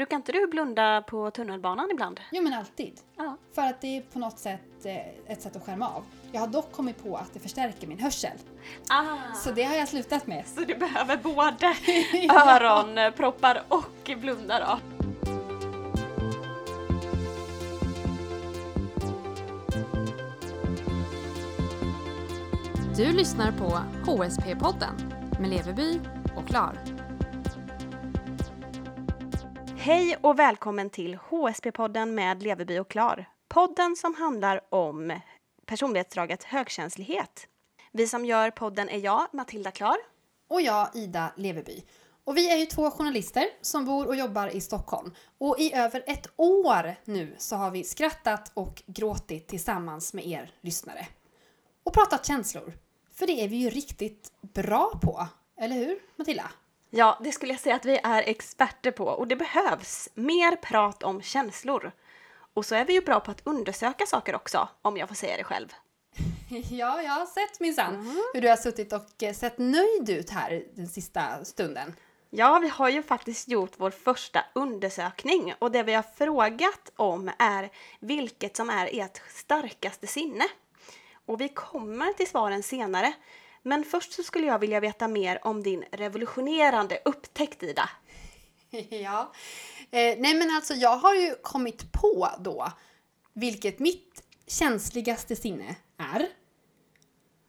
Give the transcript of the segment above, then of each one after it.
Brukar inte du blunda på tunnelbanan ibland? Jo men alltid. Ja. För att det är på något sätt eh, ett sätt att skärma av. Jag har dock kommit på att det förstärker min hörsel. Ah. Så det har jag slutat med. Så du behöver både öronproppar och blunda då? Du lyssnar på HSP-podden med Leveby och Klar. Hej och välkommen till HSP-podden med Leveby och Klar. Podden som handlar om personlighetsdraget högkänslighet. Vi som gör podden är jag, Matilda Klar. Och jag, Ida Leveby. Och vi är ju två journalister som bor och jobbar i Stockholm. Och i över ett år nu så har vi skrattat och gråtit tillsammans med er lyssnare. Och pratat känslor. För det är vi ju riktigt bra på. Eller hur, Matilda? Ja, det skulle jag säga att vi är experter på och det behövs mer prat om känslor. Och så är vi ju bra på att undersöka saker också, om jag får säga det själv. Ja, jag har sett minsann hur du har suttit och eh, sett nöjd ut här den sista stunden. Ja, vi har ju faktiskt gjort vår första undersökning och det vi har frågat om är vilket som är ert starkaste sinne. Och vi kommer till svaren senare. Men först så skulle jag vilja veta mer om din revolutionerande upptäckt, Ida. Ja. Eh, nej men alltså jag har ju kommit på då vilket mitt känsligaste sinne är.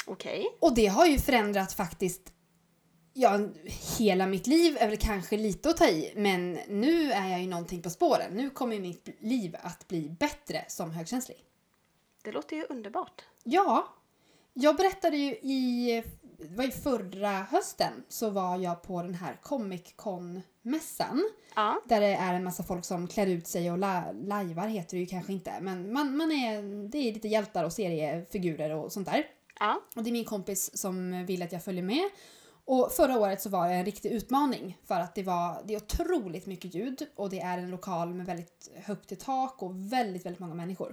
Okej. Och det har ju förändrat faktiskt Ja, hela mitt liv är väl kanske lite att ta i, men nu är jag ju någonting på spåren. Nu kommer mitt liv att bli bättre som högkänslig. Det låter ju underbart. Ja, jag berättade ju i, det var ju förra hösten, så var jag på den här Comic Con-mässan. Ja. Där det är en massa folk som klär ut sig och la- lajvar heter det ju kanske inte. Men man, man är, det är lite hjältar och seriefigurer och sånt där. Ja. Och det är min kompis som vill att jag följer med. Och förra året så var det en riktig utmaning för att det var det är otroligt mycket ljud och det är en lokal med väldigt högt i tak och väldigt, väldigt många människor.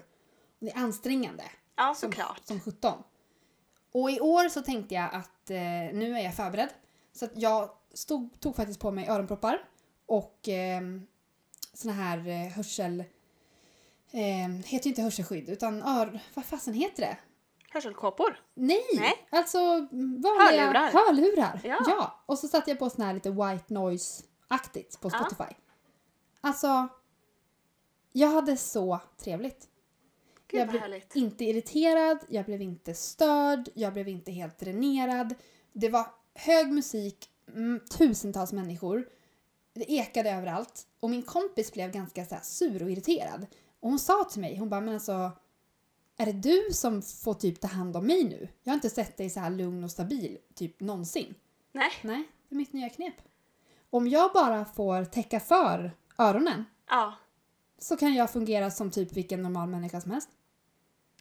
Och det är ansträngande Ja, som, såklart. som 17. Och i år så tänkte jag att eh, nu är jag förberedd. Så att jag stod, tog faktiskt på mig öronproppar och eh, såna här eh, hörsel... Eh, heter ju inte hörselskydd utan ör... Vad fasen heter det? Hörselkåpor. Nej! Nej. Alltså vanliga Hörlurar. hörlurar. Ja. Och så satte jag på sån här lite white noise-aktigt på Ja. Spotify. Alltså, jag hade så trevligt. Gud jag blev härligt. inte irriterad, jag blev inte störd, jag blev inte helt dränerad. Det var hög musik, mm, tusentals människor. Det ekade överallt. Och min kompis blev ganska så sur och irriterad. Och hon sa till mig, hon bara men alltså är det du som får typ ta hand om mig nu? Jag har inte sett dig så här lugn och stabil typ någonsin. Nej. Nej, det är mitt nya knep. Om jag bara får täcka för öronen Ja. så kan jag fungera som typ vilken normal människa som helst.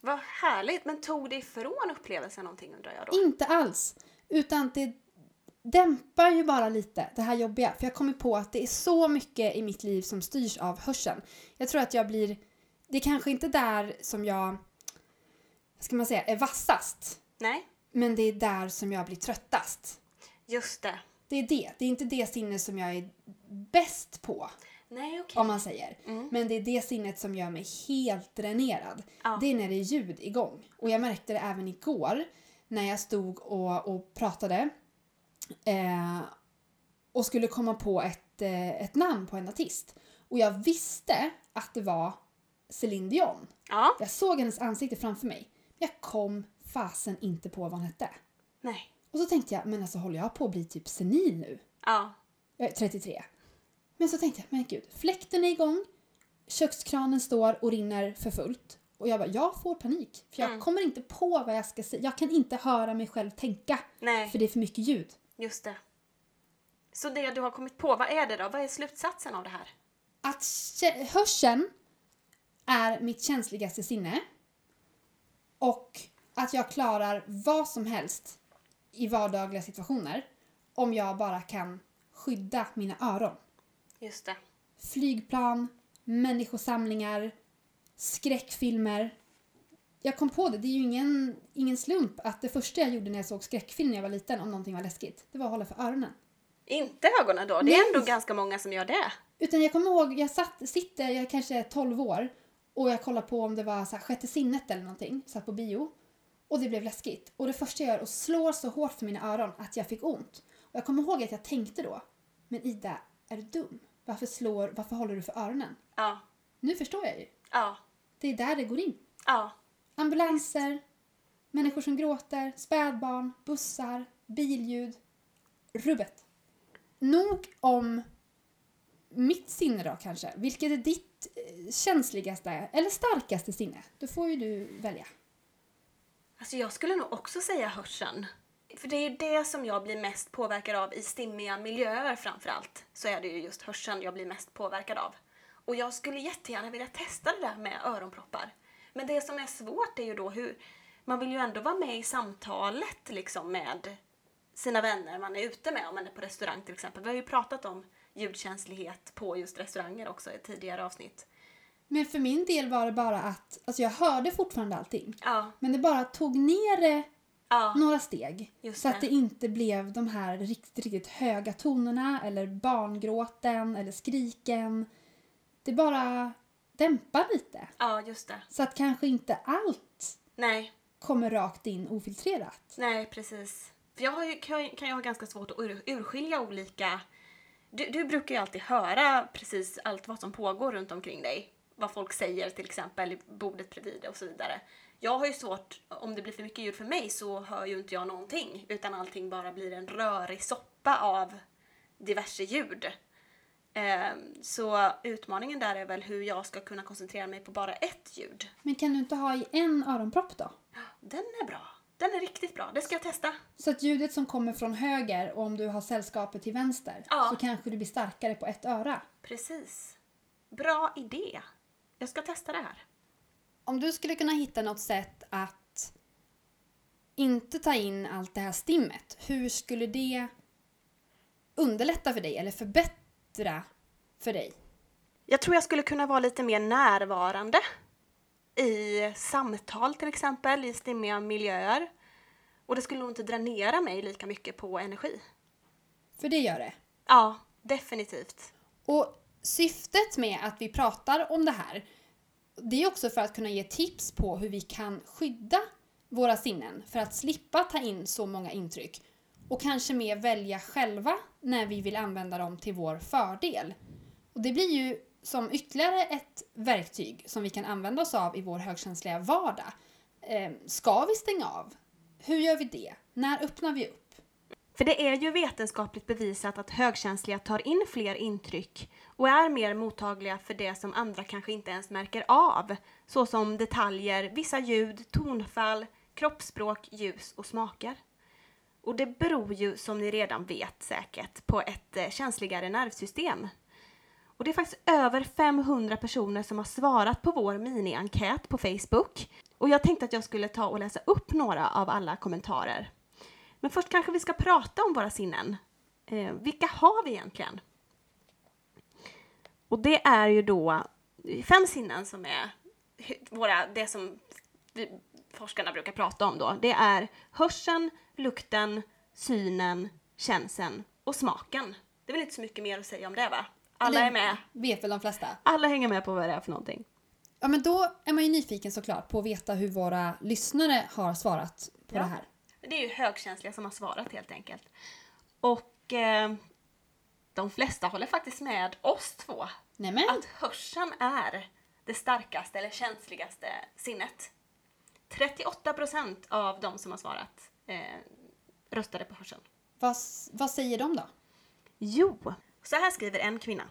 Vad härligt. Men tog det ifrån upplevelsen någonting undrar jag då? Inte alls. Utan det dämpar ju bara lite det här jobbiga. För jag kommer på att det är så mycket i mitt liv som styrs av hörseln. Jag tror att jag blir... Det är kanske inte där som jag, vad ska man säga, är vassast. Nej. Men det är där som jag blir tröttast. Just det. Det är det. Det är inte det sinne som jag är bäst på, Nej, okej. om man säger. Mm. Men det är det sinnet som gör mig helt dränerad. Ja. Det är när det är ljud igång. Och jag märkte det även igår när jag stod och, och pratade eh, och skulle komma på ett, eh, ett namn på en artist. Och jag visste att det var Celine Dion. Ja. Jag såg hennes ansikte framför mig. Jag kom fasen inte på vad hon hette. Nej. Och så tänkte jag, men alltså håller jag på att bli typ senil nu? Ja. Jag är 33. Men så tänkte jag, men gud, fläkten är igång, kökskranen står och rinner för fullt. Och jag bara, jag får panik. För jag Mm. kommer inte på vad jag ska säga. Jag kan inte höra mig själv tänka. Nej. För det är för mycket ljud. Just det. Så det du har kommit på, vad är det då? Vad är slutsatsen av det här? Att hörseln är mitt känsligaste sinne. Och att jag klarar vad som helst i vardagliga situationer. Om jag bara kan skydda mina öron. Just det. flygplan, människosamlingar, skräckfilmer. Jag kom på det, det är ju ingen, ingen slump att det första jag gjorde när jag såg skräckfilm när jag var liten om någonting var läskigt, det var att hålla för öronen. Inte ögonen då? Det är Nej. ändå ganska många som gör det. Utan jag kommer ihåg, jag satt, sitter, jag kanske är 12 år och jag kollar på om det var så här, sjätte sinnet eller någonting, satt på bio. Och det blev läskigt. Och det första jag gör är att slå så hårt för mina öron att jag fick ont. Och jag kommer ihåg att jag tänkte då, men Ida, är du dum? Varför slår, varför håller du för öronen? Ja. Nu förstår jag ju. Ja. Det är där det går in. Ja. Ambulanser, människor som gråter, spädbarn, bussar, billjud. Rubbet. Nog om mitt sinne då kanske. Vilket är ditt eh, känsligaste eller starkaste sinne? Då får ju du välja. Alltså jag skulle nog också säga hörseln. För det är ju det som jag blir mest påverkad av i stimmiga miljöer framförallt. Så är det ju just hörseln jag blir mest påverkad av. Och jag skulle jättegärna vilja testa det där med öronproppar. Men det som är svårt är ju då hur... Man vill ju ändå vara med i samtalet liksom med sina vänner man är ute med, om man är på restaurang till exempel. Vi har ju pratat om ljudkänslighet på just restauranger också i tidigare avsnitt. Men för min del var det bara att, alltså jag hörde fortfarande allting. Ja, Men det bara tog ner det ja, några steg. Just så att det. det inte blev de här riktigt, riktigt höga tonerna eller barngråten eller skriken. Det bara dämpar lite. ja, just det. Så att kanske inte allt Nej, kommer rakt in ofiltrerat. Nej, precis. För jag har ju, kan, jag ha ganska svårt att ur, urskilja olika... Du, du brukar ju alltid höra precis allt vad som pågår runt omkring dig. Vad folk säger till exempel bordet bredvid och så vidare. Jag har ju svårt, om det blir för mycket ljud för mig så hör ju inte jag någonting. Utan allting bara blir en rörig soppa av diverse ljud. Ehm, så utmaningen där är väl hur jag ska kunna koncentrera mig på bara ett ljud. Men kan du inte ha i en öronpropp då? Den är bra. Den är riktigt bra. Det ska jag testa. Så att ljudet som kommer från höger och om du har sällskapet till vänster Ja. så kanske du blir starkare på ett öra. Precis. Bra idé. Jag ska testa det här. Om du skulle kunna hitta något sätt att inte ta in allt det här stimmet, hur skulle det underlätta för dig eller förbättra för dig? Jag tror jag skulle kunna vara lite mer närvarande i samtal till exempel, i stimmiga miljöer. Och det skulle nog inte dränera mig lika mycket på energi. För det gör det. Ja, definitivt. Och syftet med att vi pratar om det här, det är också för att kunna ge tips på hur vi kan skydda våra sinnen för att slippa ta in så många intryck och kanske mer välja själva när vi vill använda dem till vår fördel. Och det blir ju som ytterligare ett verktyg som vi kan använda oss av i vår högkänsliga vardag. Eh, ska vi stänga av? Hur gör vi det? När öppnar vi upp? För det är ju vetenskapligt bevisat att högkänsliga tar in fler intryck och är mer mottagliga för det som andra kanske inte ens märker av, såsom detaljer, vissa ljud, tonfall, kroppsspråk, ljus och smaker. Och det beror ju, som ni redan vet säkert, på ett eh, känsligare nervsystem. Och det är faktiskt över 500 personer som har svarat på vår minienkät på Facebook. Och jag tänkte att jag skulle ta och läsa upp några av alla kommentarer. Men först kanske vi ska prata om våra sinnen. Eh, vilka har vi egentligen? Och det är ju då fem sinnen som är våra, det som vi, forskarna brukar prata om då. Det är hörseln, lukten, synen, känseln och smaken. Det är väl inte så mycket mer att säga om det va? Alla Det är med. Vet väl de flesta? Alla hänger med på vad det är för någonting. Ja, men då är man ju nyfiken såklart på att veta hur våra lyssnare har svarat på Ja. det här. Det är ju högkänsliga som har svarat helt enkelt. Och eh, de flesta håller faktiskt med oss två. Nämen, Att hörseln är det starkaste eller känsligaste sinnet. 38% av de som har svarat eh, röstade på hörseln. vad, vad säger de då? Jo, så här skriver en kvinna.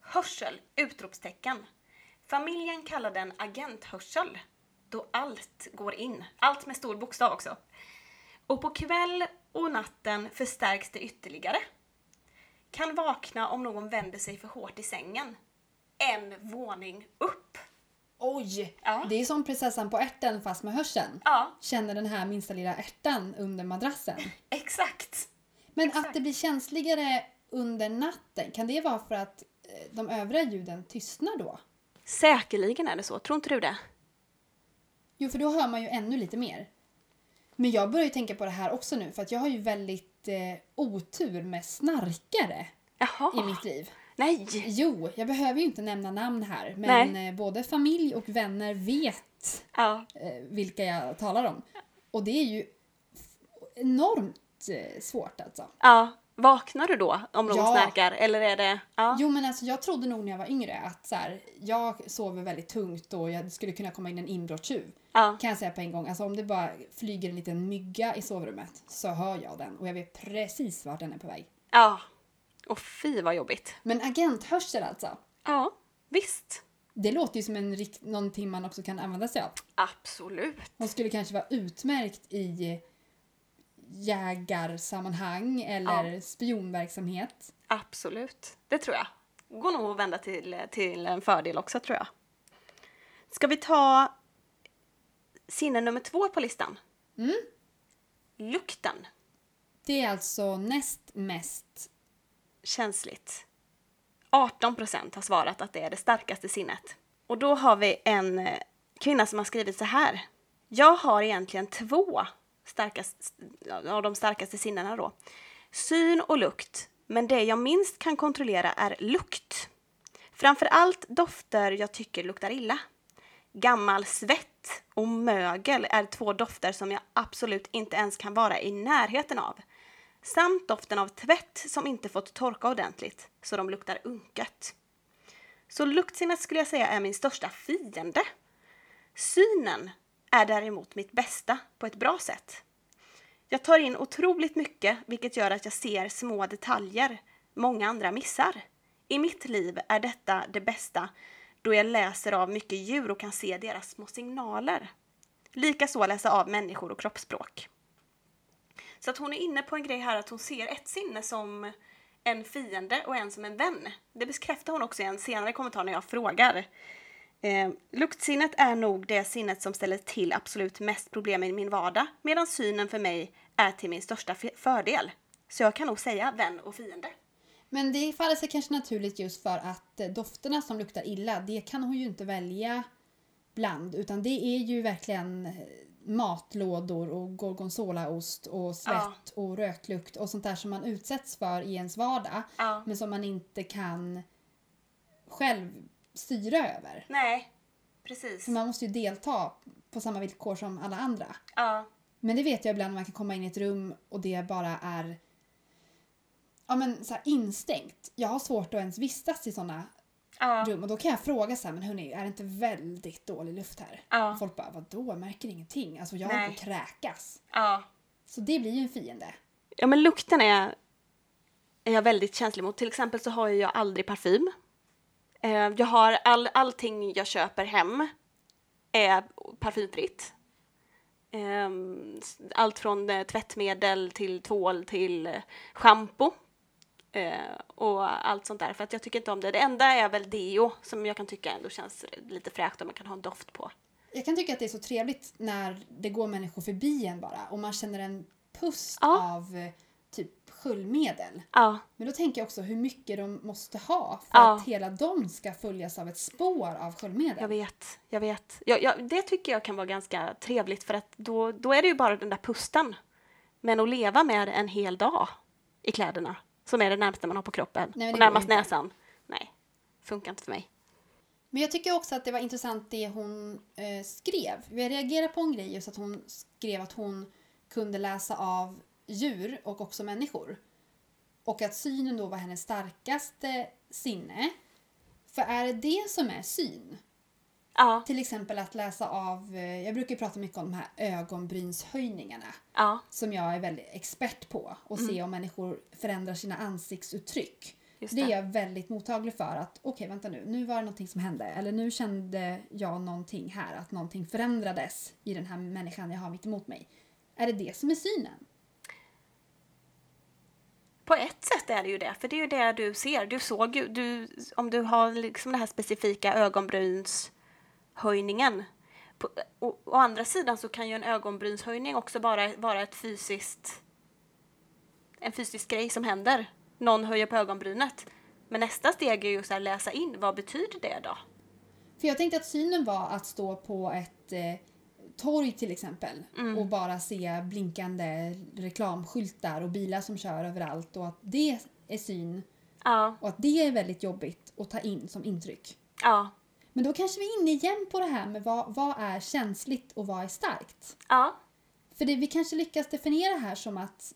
Hörsel! Utropstecken. Familjen kallar den agenthörsel då allt går in. Allt med stor bokstav också. Och på kväll och natten förstärks det ytterligare. Kan vakna om någon vänder sig för hårt i sängen. En våning upp. Oj! Ja. Det är som prinsessan på ärten fast med hörseln. Ja, Känner den här minsta lilla ärtan under madrassen. exakt. Men Exakt. att det blir känsligare under natten, kan det vara för att eh, de övriga ljuden tystnar då? Säkerligen är det så, tror inte du det? Jo, för då hör man ju ännu lite mer. Men jag börjar ju tänka på det här också nu för att jag har ju väldigt eh, otur med snarkare Jaha. i mitt liv. Nej! Jo, jag behöver ju inte nämna namn här men eh, både familj och vänner vet Ja. eh, vilka jag talar om. Och det är ju enormt eh, svårt alltså. ja. Vaknar du då om någon Ja. snarkar? Eller är det... Ja. Jo men alltså jag trodde nog när jag var yngre att så här, jag sover väldigt tungt och jag skulle kunna komma in en inbrottstjuv. ja. Kan jag säga på en gång. Alltså om det bara flyger en liten mygga i sovrummet så hör jag den och jag vet precis vart den är på väg. Ja. Och fy vad jobbigt. Men agenthörsel alltså. Ja, visst. Det låter ju som en, rikt- någonting man också kan använda sig av. Absolut. Hon skulle kanske vara utmärkt i jägarsammanhang eller spionverksamhet. Absolut. Det tror jag. Går nog att vända till, till en fördel också tror jag. Ska vi ta sinne nummer två på listan? Mm. Lukten. Det är alltså näst mest Känsligt. 18 procent har svarat att det är det starkaste sinnet. Och då har vi en eh, kvinna som har skrivit så här. Jag har egentligen två starkast, av de starkaste sinnena då. Syn och lukt, men det jag minst kan kontrollera är lukt. Framför allt dofter jag tycker luktar illa. Gammal svett och mögel är två dofter som jag absolut inte ens kan vara i närheten av. Samt doften av tvätt som inte fått torka ordentligt, så de luktar unket. Så luktsinnet skulle jag säga är min största fiende. Synen är däremot mitt bästa på ett bra sätt. Jag tar in otroligt mycket, vilket gör att jag ser små detaljer många andra missar. I mitt liv är detta det bästa då jag läser av mycket djur och kan se deras små signaler. Likaså läsa av människor och kroppsspråk. Så att hon är inne på en grej här att hon ser ett sinne som en fiende och en som en vän. Det bekräftar hon också i en senare kommentar när jag frågar. Eh, luktsinnet är nog det sinnet som ställer till absolut mest problem i min vardag medan synen för mig är till min största fördel. Så jag kan nog säga vän och fiende. Men det faller sig kanske naturligt just för att eh, dofterna som luktar illa, det kan hon ju inte välja bland. Utan det är ju verkligen eh, matlådor och gorgonzolaost och svett Ja. och röklukt och sånt där som man utsätts för i ens vardag. Ja. Men som man inte kan själv styra över. Nej, precis. För man måste ju delta på samma villkor som alla andra. Ja, Men det vet jag ibland när man kan komma in i ett rum och det bara är ja, men, så här instängt. Jag har svårt att ens vistas i sådana ja, rum och då kan jag fråga så här, men hörni, är det inte väldigt dålig luft här? Ja. Och folk bara, vadå, jag märker ingenting. Alltså jag håller på att kräkas. ja. Så det blir ju en fiende. Ja, men lukten är, är jag väldigt känslig mot. Till exempel så har ju jag aldrig parfym. Eh, jag har all, allting jag köper hem är parfymfritt. S- allt från eh, tvättmedel till tvål till eh, shampoo. Eh, och allt sånt där. För att jag tycker inte om det. Det enda är väl deo som jag kan tycka ändå känns lite fräscht om man kan ha en doft på. Jag kan tycka att det är så trevligt när det går människor förbi en bara och man känner en pust Ja. av eh, typ sköljmedel. Ja, Men då tänker jag också hur mycket de måste ha för Ja. att hela de ska följas av ett spår av sköljmedel. Jag vet, jag vet. Ja, ja, det tycker jag kan vara ganska trevligt för att då, då är det ju bara den där pusten. Men att leva med en hel dag i kläderna, som är det närmaste man har på kroppen, Nej, och närmast inte. näsan, nej, funkar inte för mig. Men jag tycker också att det var intressant det hon eh, skrev. Jag reagerade på en grej just att hon skrev att hon kunde läsa av djur och också människor. Och att synen då var hennes starkaste sinne. För är det det som är syn? Ja, Till exempel att läsa av, eh, jag brukar prata mycket om de här ögonbrynshöjningarna. ja, Som jag är väldigt expert på. Och se om människor förändrar sina ansiktsuttryck. just Det är det. jag väldigt mottaglig för. att Okej, vänta nu. Nu var det någonting som hände. Eller nu kände jag någonting här. Att någonting förändrades i den här människan jag har mitt emot mig. Är det det som är synen? På ett sätt är det ju det, för det är ju det du ser. Du såg ju, du, om du har liksom den här specifika ögonbrynshöjningen. På, å, å andra sidan så kan ju en ögonbrynshöjning också bara vara ett fysiskt, en fysisk grej som händer. Någon höjer på ögonbrynet. Men nästa steg är ju att läsa in, vad betyder det då? För jag tänkte att synen var att stå på ett eh, torg till exempel Mm. och bara se blinkande reklamskyltar och bilar som kör överallt och att det är syn Ja, och att det är väldigt jobbigt att ta in som intryck. ja, Men då kanske vi är inne igen på det här med vad, vad är känsligt och vad är starkt. ja, För det vi kanske lyckas definiera här som att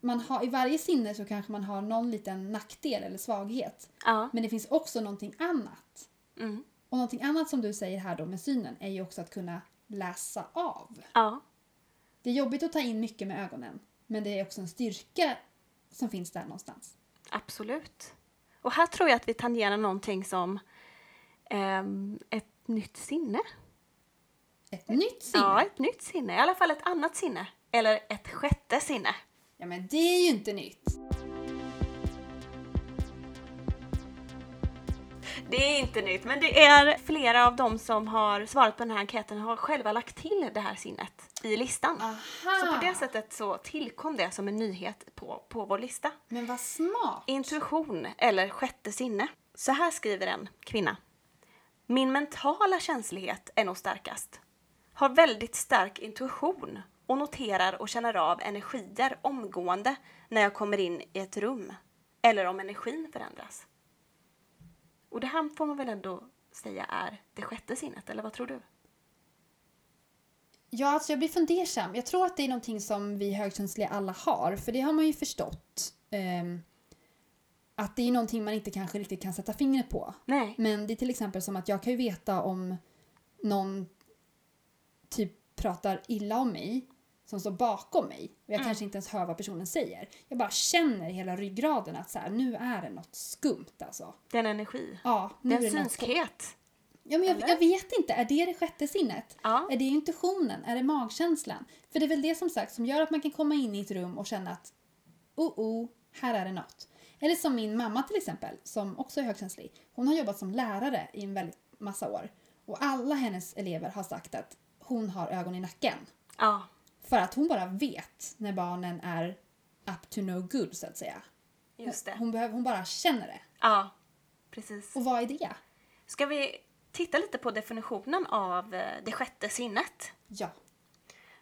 man har, i varje sinne så kanske man har någon liten nackdel eller svaghet. ja. Men det finns också någonting annat. Mm. Och någonting annat som du säger här då med synen är ju också att kunna läsa av. Ja, Det är jobbigt att ta in mycket med ögonen. Men det är också en styrka som finns där någonstans. absolut. Och här tror jag att vi tangerar någonting som ehm, ett nytt sinne. Ett nytt sinne. Ja, ett nytt sinne. I alla fall ett annat sinne. Eller ett sjätte sinne. Ja, men det är ju inte nytt. Det är inte nytt, men det är flera av dem som har svarat på den här enkäten har själva lagt till det här sinnet i listan. Aha! Så på det sättet så tillkom det som en nyhet på, på vår lista. Men vad smart! Intuition, eller sjätte sinne. Så här skriver en kvinna. Min mentala känslighet är nog starkast. Har väldigt stark intuition och noterar och känner av energier omgående när jag kommer in i ett rum. Eller om energin förändras. Och det här får man väl ändå säga är det sjätte sinnet, eller vad tror du? Ja, alltså jag blir fundersam. Jag tror att det är någonting som vi högkänsliga alla har, för det har man ju förstått. ehm, att det är någonting man inte kanske riktigt kan sätta fingret på. Nej. Men det är till exempel som att jag kan ju veta om någon typ pratar illa om mig som står bakom mig och jag Mm. kanske inte ens hör vad personen säger. Jag bara känner i hela ryggraden att så här, nu är det något skumt alltså. Det är en energi. Ja, nu Det är är en det något synskhet. Ja, men jag, jag vet inte, är det det sjätte sinnet? Ja. Är det intuitionen? Är det magkänslan? För det är väl det som sagt som gör att man kan komma in i ett rum och känna att oh, oh, här är det något. Eller som min mamma till exempel, som också är högkänslig. Hon har jobbat som lärare i en väldigt massa år. Och alla hennes elever har sagt att hon har ögon i nacken. Ja. För att hon bara vet när barnen är up to no good så att säga. Just det. Hon, behöver, hon bara känner det. Ja. Precis. Och vad är det? Ska vi titta lite på definitionen av eh, det sjätte sinnet? Ja.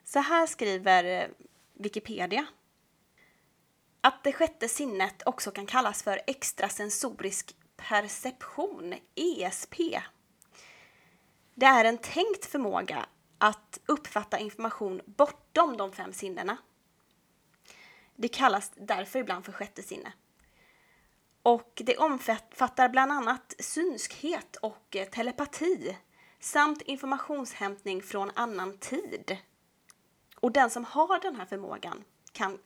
Så här skriver eh, Wikipedia. Att det sjätte sinnet också kan kallas för extrasensorisk perception, ESP. Det är en tänkt förmåga att uppfatta information bortom de fem sinnena. Det kallas därför ibland för sjätte sinne. Och det omfattar bland annat synskhet och eh, telepati samt informationshämtning från annan tid. Och den som har den här förmågan kan,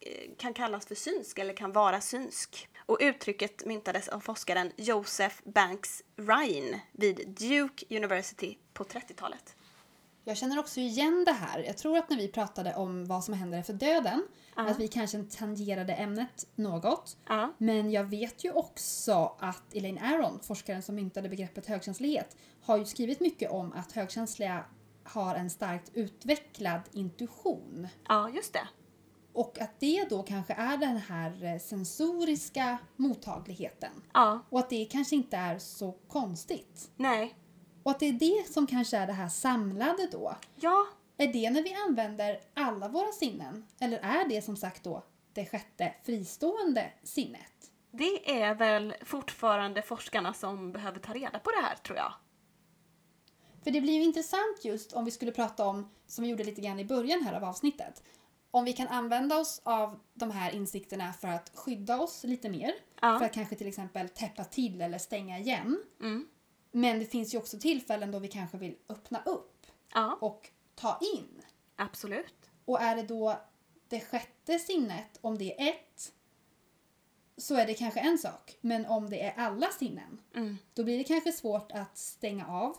eh, kan kallas för synsk eller kan vara synsk. Och uttrycket myntades av forskaren Joseph Banks Ryan vid Duke University på 30-talet. Jag känner också igen det här. Jag tror att när vi pratade om vad som händer efter döden, Ja. att vi kanske tangerade ämnet något. Ja. Men jag vet ju också att Elaine Aron, forskaren som myntade begreppet högkänslighet, har ju skrivit mycket om att högkänsliga har en starkt utvecklad intuition. ja, just det. Och att det då kanske är den här eh, sensoriska mottagligheten. Ja, Och att det kanske inte är så konstigt. nej. Och att det är det som kanske är det här samlade då. Ja, Är det när vi använder alla våra sinnen? Eller är det som sagt då det sjätte fristående sinnet? det är väl fortfarande forskarna som behöver ta reda på det här, tror jag. För det blir ju intressant just om vi skulle prata om, som vi gjorde lite grann i början här av avsnittet, om vi kan använda oss av de här insikterna för att skydda oss lite mer. Ja. För att kanske till exempel täppa till eller stänga igen. Mm. Men det finns ju också tillfällen då vi kanske vill öppna upp Ja, och ta in. absolut. Och är det då det sjätte sinnet, om det är ett, så är det kanske en sak. Men om det är alla sinnen, Mm. då blir det kanske svårt att stänga av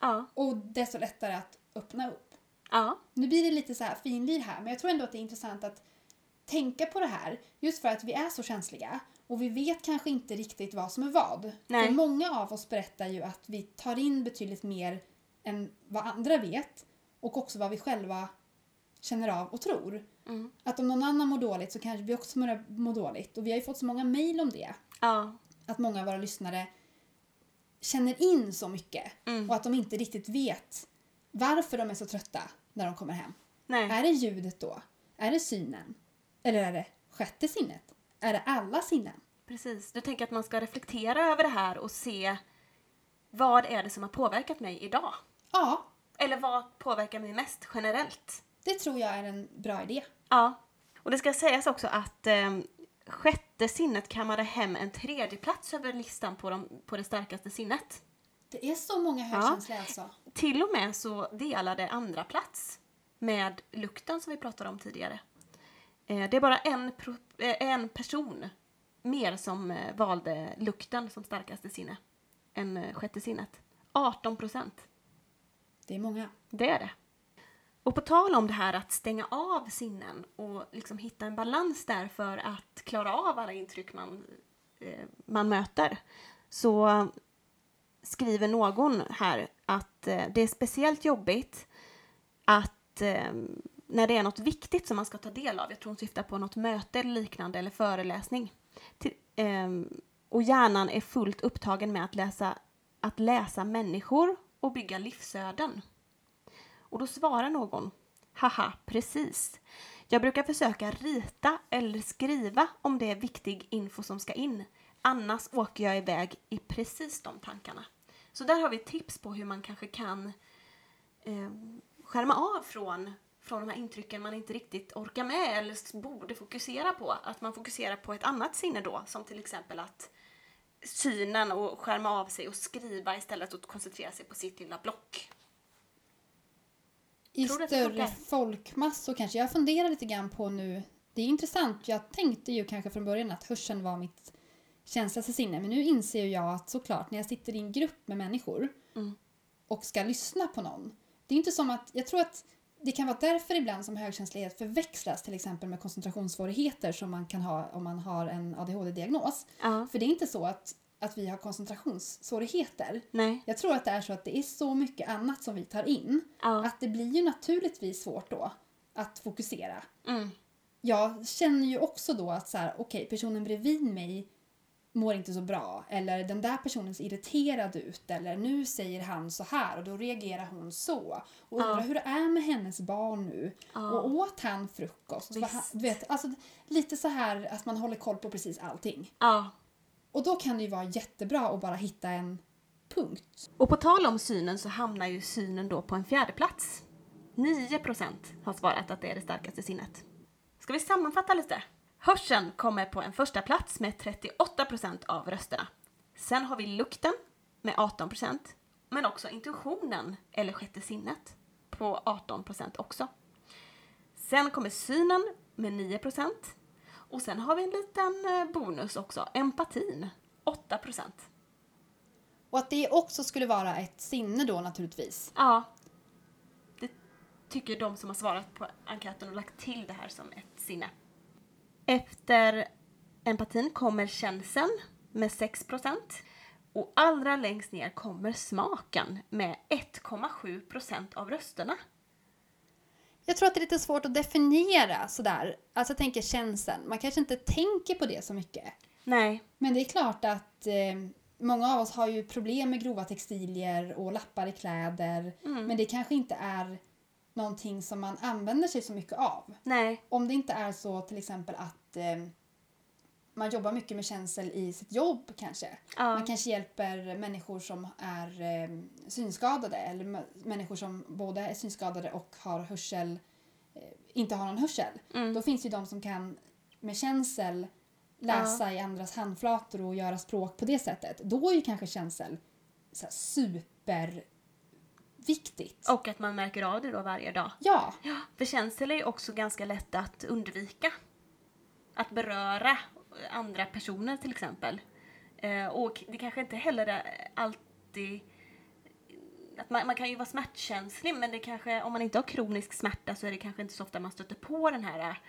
Ja, och desto lättare att öppna upp. ja, Nu blir det lite så här finlir här, men jag tror ändå att det är intressant att tänka på det här. Just för att vi är så känsliga och vi vet kanske inte riktigt vad som är vad. Nej. För många av oss berättar ju att vi tar in betydligt mer än vad andra vet och också vad vi själva känner av och tror. Mm. Att om någon annan mår dåligt så kanske vi också mår- dåligt. Och vi har ju fått så många mejl om det. ja, Att många av våra lyssnare känner in så mycket Mm. och att de inte riktigt vet varför de är så trötta när de kommer hem. Nej. Är det ljudet då? Är det synen? Eller är det sjätte sinnet? Är det alla sinnen? Precis. Du tänker att man ska reflektera över det här och se vad är det som har påverkat mig idag? Ja, Eller vad påverkar mig mest generellt? det tror jag är en bra idé. Ja. Och det ska sägas också att eh, sjätte sinnet kammade hem en tredje plats över listan på, de, på det starkaste sinnet. Det är så många högkänsliga alltså. Till och med så delade andra plats med lukten som vi pratade om tidigare. Eh, det är bara en, eh, en person mer som eh, valde lukten som starkaste sinne än sjätte sinnet. 18 procent. Det är många. Det är det. Och på tal om det här att stänga av sinnen och liksom hitta en balans där för att klara av alla intryck man, eh, man möter så skriver någon här att eh, det är speciellt jobbigt att eh, när det är något viktigt som man ska ta del av, jag tror hon syftar på något möte eller liknande eller föreläsning, till, eh, och hjärnan är fullt upptagen med att läsa, att läsa människor och bygga livsöden. Och då svarar någon, haha, precis. Jag brukar försöka rita eller skriva om det är viktig info som ska in. Annars åker jag iväg i precis de tankarna. Så där har vi tips på hur man kanske kan eh, skärma av från, från de här intrycken man inte riktigt orkar med eller borde fokusera på. Att man fokuserar på ett annat sinne då, som till exempel att synen och skärma av sig och skriva istället och koncentrera sig på sitt lilla block. I större folkmassor kanske. Jag funderar lite grann på nu. Det är intressant. Jag tänkte ju kanske från början att hörseln var mitt känsligaste sinne. Men nu inser jag att såklart när jag sitter i en grupp med människor Mm. och ska lyssna på någon. Det är inte som att, jag tror att det kan vara därför ibland som högkänslighet förväxlas till exempel med koncentrationssvårigheter som man kan ha om man har en ADHD-diagnos. Ja. För det är inte så att, att vi har koncentrationssvårigheter. Nej. Jag tror att det är så att det är så mycket annat som vi tar in Ja. att det blir ju naturligtvis svårt då att fokusera. Mm. Jag känner ju också då att så här, okej, personen bredvid mig mår inte så bra eller den där personen ser irriterad ut eller nu säger han så här och då reagerar hon så. Och undrar Ja. hur det är med hennes barn nu. Ja. Och åt han frukost? Han, du vet, alltså, lite så här att man håller koll på precis allting. Ja. Och då kan det ju vara jättebra att bara hitta en punkt. Och på tal om synen så hamnar ju synen då på en fjärde plats. 9% har svarat att det är det starkaste sinnet. Ska vi sammanfatta lite? Hörseln kommer på en första plats med 38% av rösterna. Sen har vi lukten med 18%, men också intuitionen, eller sjätte sinnet, på 18% också. Sen kommer synen med 9%. Och sen har vi en liten eh, bonus också, empatin, 8%. Och att det också skulle vara ett sinne då naturligtvis. Ja. Det tycker de som har svarat på enkäten och lagt till det här som ett sinne. Efter empatin kommer känseln med 6% och allra längst ner kommer smaken med 1,7% av rösterna. Jag tror att det är lite svårt att definiera sådär. Alltså jag tänker känseln. Man kanske inte tänker på det så mycket. Nej, Men det är klart att eh, många av oss har ju problem med grova textilier och lappar i kläder. Mm. Men det kanske inte är någonting som man använder sig så mycket av. nej, Om det inte är så till exempel att eh, man jobbar mycket med känsel i sitt jobb kanske. ja, Man kanske hjälper människor som är eh, synskadade eller människor som både är synskadade och har hörsel, eh, inte har någon hörsel. mm, Då finns det ju de som kan med känsel läsa i andras handflator och göra språk på det sättet. Då är ju kanske känsel så här superviktigt. och att man märker av det då varje dag. Ja, Ja, för känsel är ju också ganska lätt att undvika. Att beröra andra personer till exempel. Eh, och det kanske inte heller alltid... Att man, man kan ju vara smärtkänslig men det kanske, om man inte har kronisk smärta så är det kanske inte så ofta man stöter på den här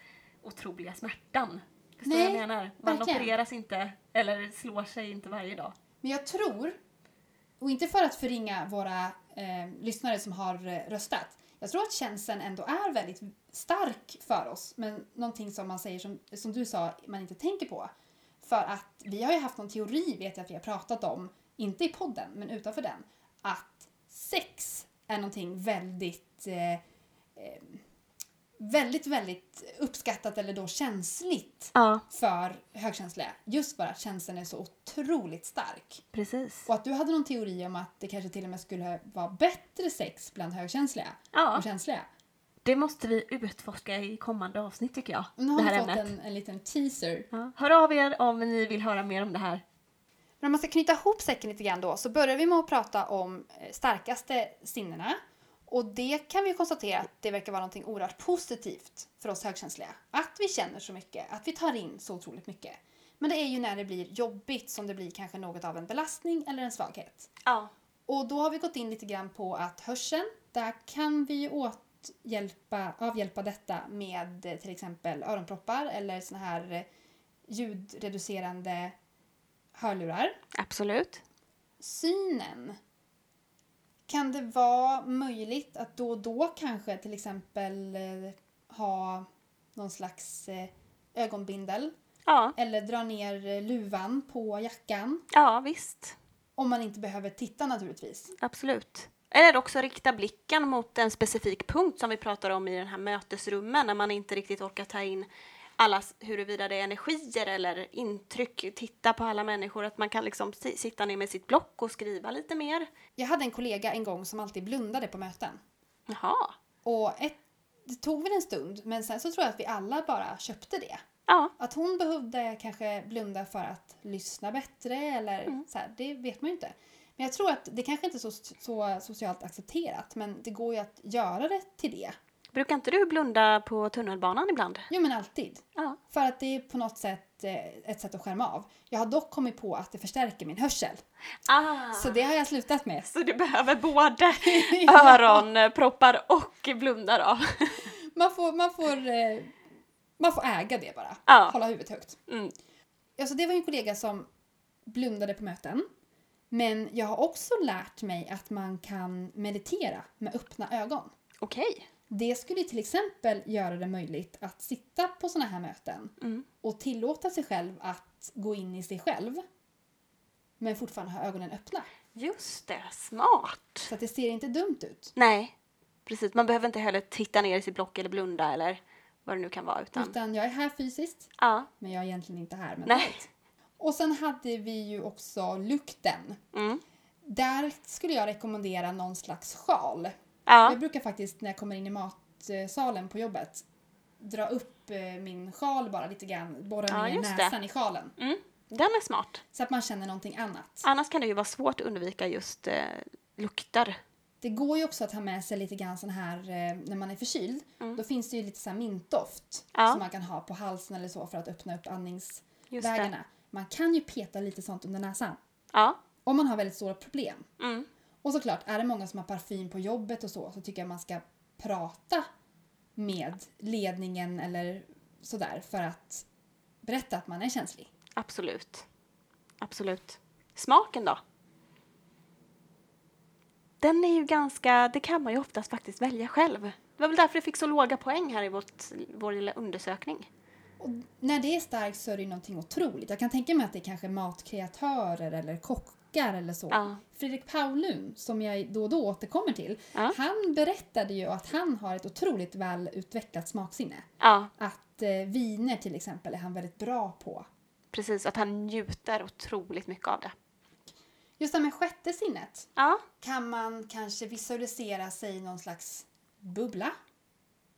otroliga smärtan. Förstår du vad jag menar? Man verkligen. opereras inte eller slår sig inte varje dag. men jag tror, och inte för att förringa våra eh, lyssnare som har eh, röstat, jag tror att känseln ändå är väldigt stark för oss, men någonting som man säger som, som du sa, man inte tänker på. För att vi har ju haft någon teori, vet jag att vi har pratat om, inte i podden, men utanför den, att sex är någonting väldigt eh, eh, väldigt, väldigt uppskattat eller då känsligt Ja, för högkänsliga. Just för att känslan är så otroligt stark. precis. Och att du hade någon teori om att det kanske till och med skulle vara bättre sex bland högkänsliga Ja, och känsliga. det måste vi utforska i kommande avsnitt tycker jag. Nu har det vi fått ämnet. en, en liten teaser. Ja. Hör av er om ni vill höra mer om det här. Men om man ska knyta ihop säcken lite grann då så börjar vi med att prata om eh, starkaste sinnena. Och det kan vi konstatera att det verkar vara någonting oerhört positivt för oss högkänsliga. Att vi känner så mycket, att vi tar in så otroligt mycket. Men det är ju när det blir jobbigt som det blir kanske något av en belastning eller en svaghet. Ja. Och då har vi gått in lite grann på att hörseln, där kan vi ju åthjälpa, avhjälpa detta med till exempel öronproppar eller såna här ljudreducerande hörlurar. Absolut. Synen. Kan det vara möjligt att då och då kanske till exempel eh, ha någon slags eh, ögonbindel Ja, eller dra ner eh, luvan på jackan ja visst. om man inte behöver titta naturligtvis. Absolut. Eller också rikta blicken mot en specifik punkt som vi pratar om i den här mötesrummen när man inte riktigt orkar ta in alla, huruvida det är energier eller intryck, titta på alla människor, att man kan liksom si- sitta ner med sitt block och skriva lite mer. Jag hade en kollega en gång som alltid blundade på möten. Jaha. Och ett, det tog väl en stund men sen så tror jag att vi alla bara köpte det. Ja, Att hon behövde kanske blunda för att lyssna bättre eller så här, det vet man ju inte. Men jag tror att det kanske inte är så, så socialt accepterat men det går ju att göra det till det. Brukar inte du blunda på tunnelbanan ibland? Jo men alltid. Ja. För att det är på något sätt eh, ett sätt att skärma av. Jag har dock kommit på att det förstärker min hörsel. Ah. Så det har jag slutat med. Så du behöver både öronproppar och blundar av. Man får, man får, eh, man får äga det bara. Ja. Hålla huvudet högt. Mm. Alltså det var en kollega som blundade på möten. Men jag har också lärt mig att man kan meditera med öppna ögon. Okej. Det skulle till exempel göra det möjligt att sitta på sådana här möten Mm. och tillåta sig själv att gå in i sig själv men fortfarande ha ögonen öppna. Just det, smart. Så att det ser inte dumt ut. Nej, precis. Man behöver inte heller titta ner i sitt block eller blunda eller vad det nu kan vara. Utan, Utan jag är här fysiskt, ja. men jag är egentligen inte här Nej. mentalt. Och sen hade vi ju också lukten. Mm. Där skulle jag rekommendera någon slags sjal. Ja. Jag brukar faktiskt när jag kommer in i matsalen på jobbet dra upp eh, min sjal bara lite grann, borra Ja, ner just det. näsan i sjalen. Mm. Den är smart. Så att man känner någonting annat. Annars kan det ju vara svårt att undvika just eh, lukter. Det går ju också att ha med sig lite grann sån här eh, när man är förkyld. Mm. Då finns det ju lite så här mintdoft Ja. som man kan ha på halsen eller så för att öppna upp andningsvägarna. Man kan ju peta lite sånt under näsan Ja. om man har väldigt stora problem. Mm. Och såklart, är det många som har parfym på jobbet och så, så tycker jag man ska prata med ledningen eller sådär för att berätta att man är känslig. Absolut. Absolut. Smaken då? Den är ju ganska, det kan man ju oftast faktiskt välja själv. Det var väl därför det fick så låga poäng här i vårt, vår lilla undersökning. Och när det är starkt så är det ju någonting otroligt. Jag kan tänka mig att det är kanske matkreatörer eller kockar eller så. Ja. Fredrik Paulun, som jag då och då återkommer till, Ja. han berättade ju att han har ett otroligt väl utvecklat smaksinne. Ja, Att eh, viner till exempel är han väldigt bra på. precis. Att han njuter otroligt mycket av det. Just det här med sjätte sinnet. Kan man kanske visualisera sig i någon slags bubbla?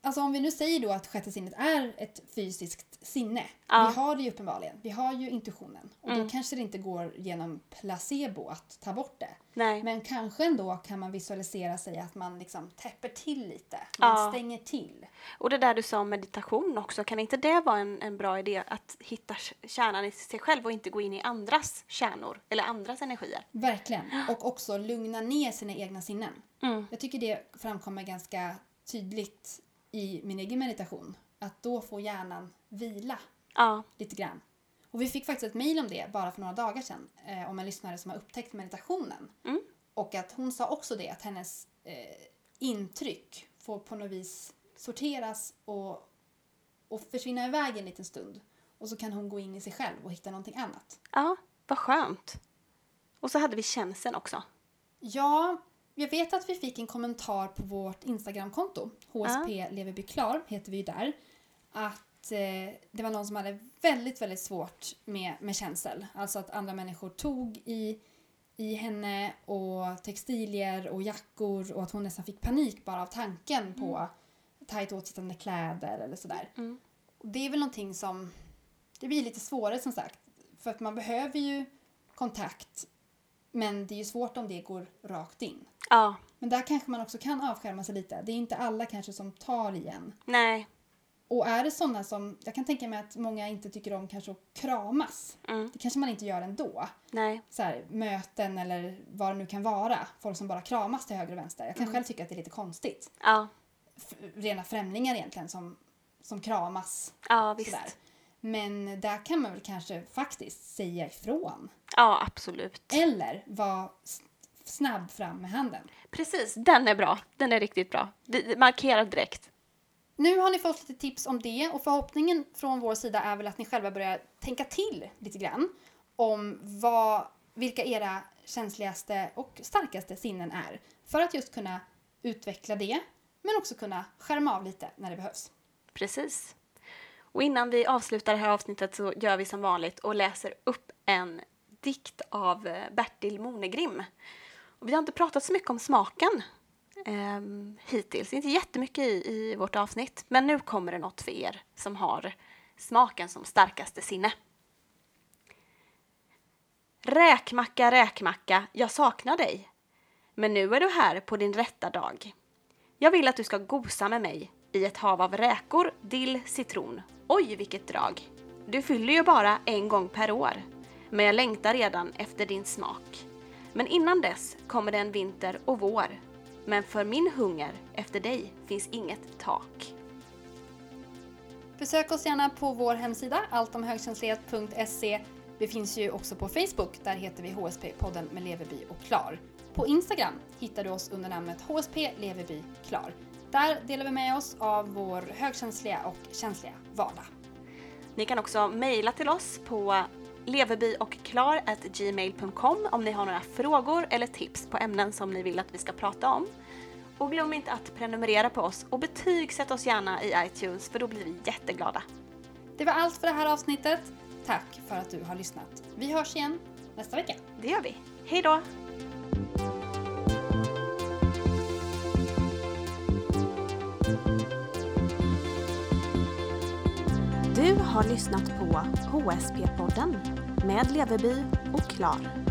Alltså om vi nu säger då att sjätte sinnet är ett fysiskt sinne. Ja. Vi har det ju uppenbarligen. Vi har ju intuitionen. Och Mm. då kanske det inte går genom placebo att ta bort det. nej. Men kanske ändå kan man visualisera sig att man liksom täpper till lite. Man Ja. stänger till. Och det där du sa om meditation också, kan inte det vara en, en bra idé att hitta kärnan i sig själv och inte gå in i andras kärnor eller andras energier? Verkligen. Och också lugna ner sina egna sinnen. Mm. Jag tycker det framkommer ganska tydligt i min egen meditation. Att då får hjärnan vila Ja, lite grann. Och vi fick faktiskt ett mejl om det bara för några dagar sedan. Eh, om en lyssnare som har upptäckt meditationen. Mm. Och att hon sa också det, att hennes eh, intryck får på något vis sorteras och, och försvinna iväg en liten stund. Och så kan hon gå in i sig själv och hitta någonting annat. ja vad skönt. Och så hade vi känseln också. Ja, jag vet att vi fick en kommentar på vårt Instagramkonto. HSP Leverby Klar heter vi ju där. Att eh, det var någon som hade väldigt, väldigt svårt med, med känsel. Alltså att andra människor tog i, i henne och textilier och jackor och att hon nästan fick panik bara av tanken på tajt åtsittande kläder eller sådär. Mm. Det är väl någonting som... Det blir lite svårare som sagt. För att man behöver ju kontakt. Men det är ju svårt om det går rakt in. Ja, Men där kanske man också kan avskärma sig lite. Det är inte alla kanske som tar igen. nej. Och är det sådana som... Jag kan tänka mig att många inte tycker om kanske att kramas. Mm, Det kanske man inte gör ändå. nej. Så här, möten eller vad det nu kan vara. Folk som bara kramas till höger och vänster. Jag kan själv tycka att det är lite konstigt. Ja, F- rena främlingar egentligen som, som kramas ja visst. Sådär. Men där kan man väl kanske faktiskt säga ifrån. Ja, absolut. Eller vara snabb fram med handen. Precis, den är bra. Den är riktigt bra. Vi markerar direkt. Nu har ni fått lite tips om det och förhoppningen från vår sida är väl att ni själva börjar tänka till lite grann om vad, vilka era känsligaste och starkaste sinnen är. För att just kunna utveckla det men också kunna skärma av lite när det behövs. Precis. Och innan vi avslutar det här avsnittet så gör vi som vanligt och läser upp en dikt av eh, Bertil Monegrim. Och vi har inte pratat så mycket om smaken eh, hittills, inte jättemycket i, i vårt avsnitt. Men nu kommer det något för er som har smaken som starkaste sinne. Räkmacka, räkmacka, jag saknar dig. Men nu är du här på din rätta dag. Jag vill att du ska gosa med mig i ett hav av räkor, dill, citron. Oj, vilket drag! Du fyller ju bara en gång per år. Men jag längtar redan efter din smak. Men innan dess kommer det en vinter och vår. Men för min hunger efter dig finns inget tak. Besök oss gärna på vår hemsida alltomhögkänslighet.se. Vi finns ju också på Facebook, där heter vi HSP-podden med Leverby och Klar. På Instagram hittar du oss under namnet HSP Leverby Klar. Där delar vi med oss av vår högkänsliga och känsliga vardag. Ni kan också mejla till oss på leverbyochklar.gmail.com om ni har några frågor eller tips på ämnen som ni vill att vi ska prata om. Och glöm inte att prenumerera på oss och betygsätt oss gärna i iTunes för då blir vi jätteglada. Det var allt för det här avsnittet. Tack för att du har lyssnat. Vi hörs igen nästa vecka. Det gör vi. Hej då! Har lyssnat på HSP-podden med Leveby och Klar.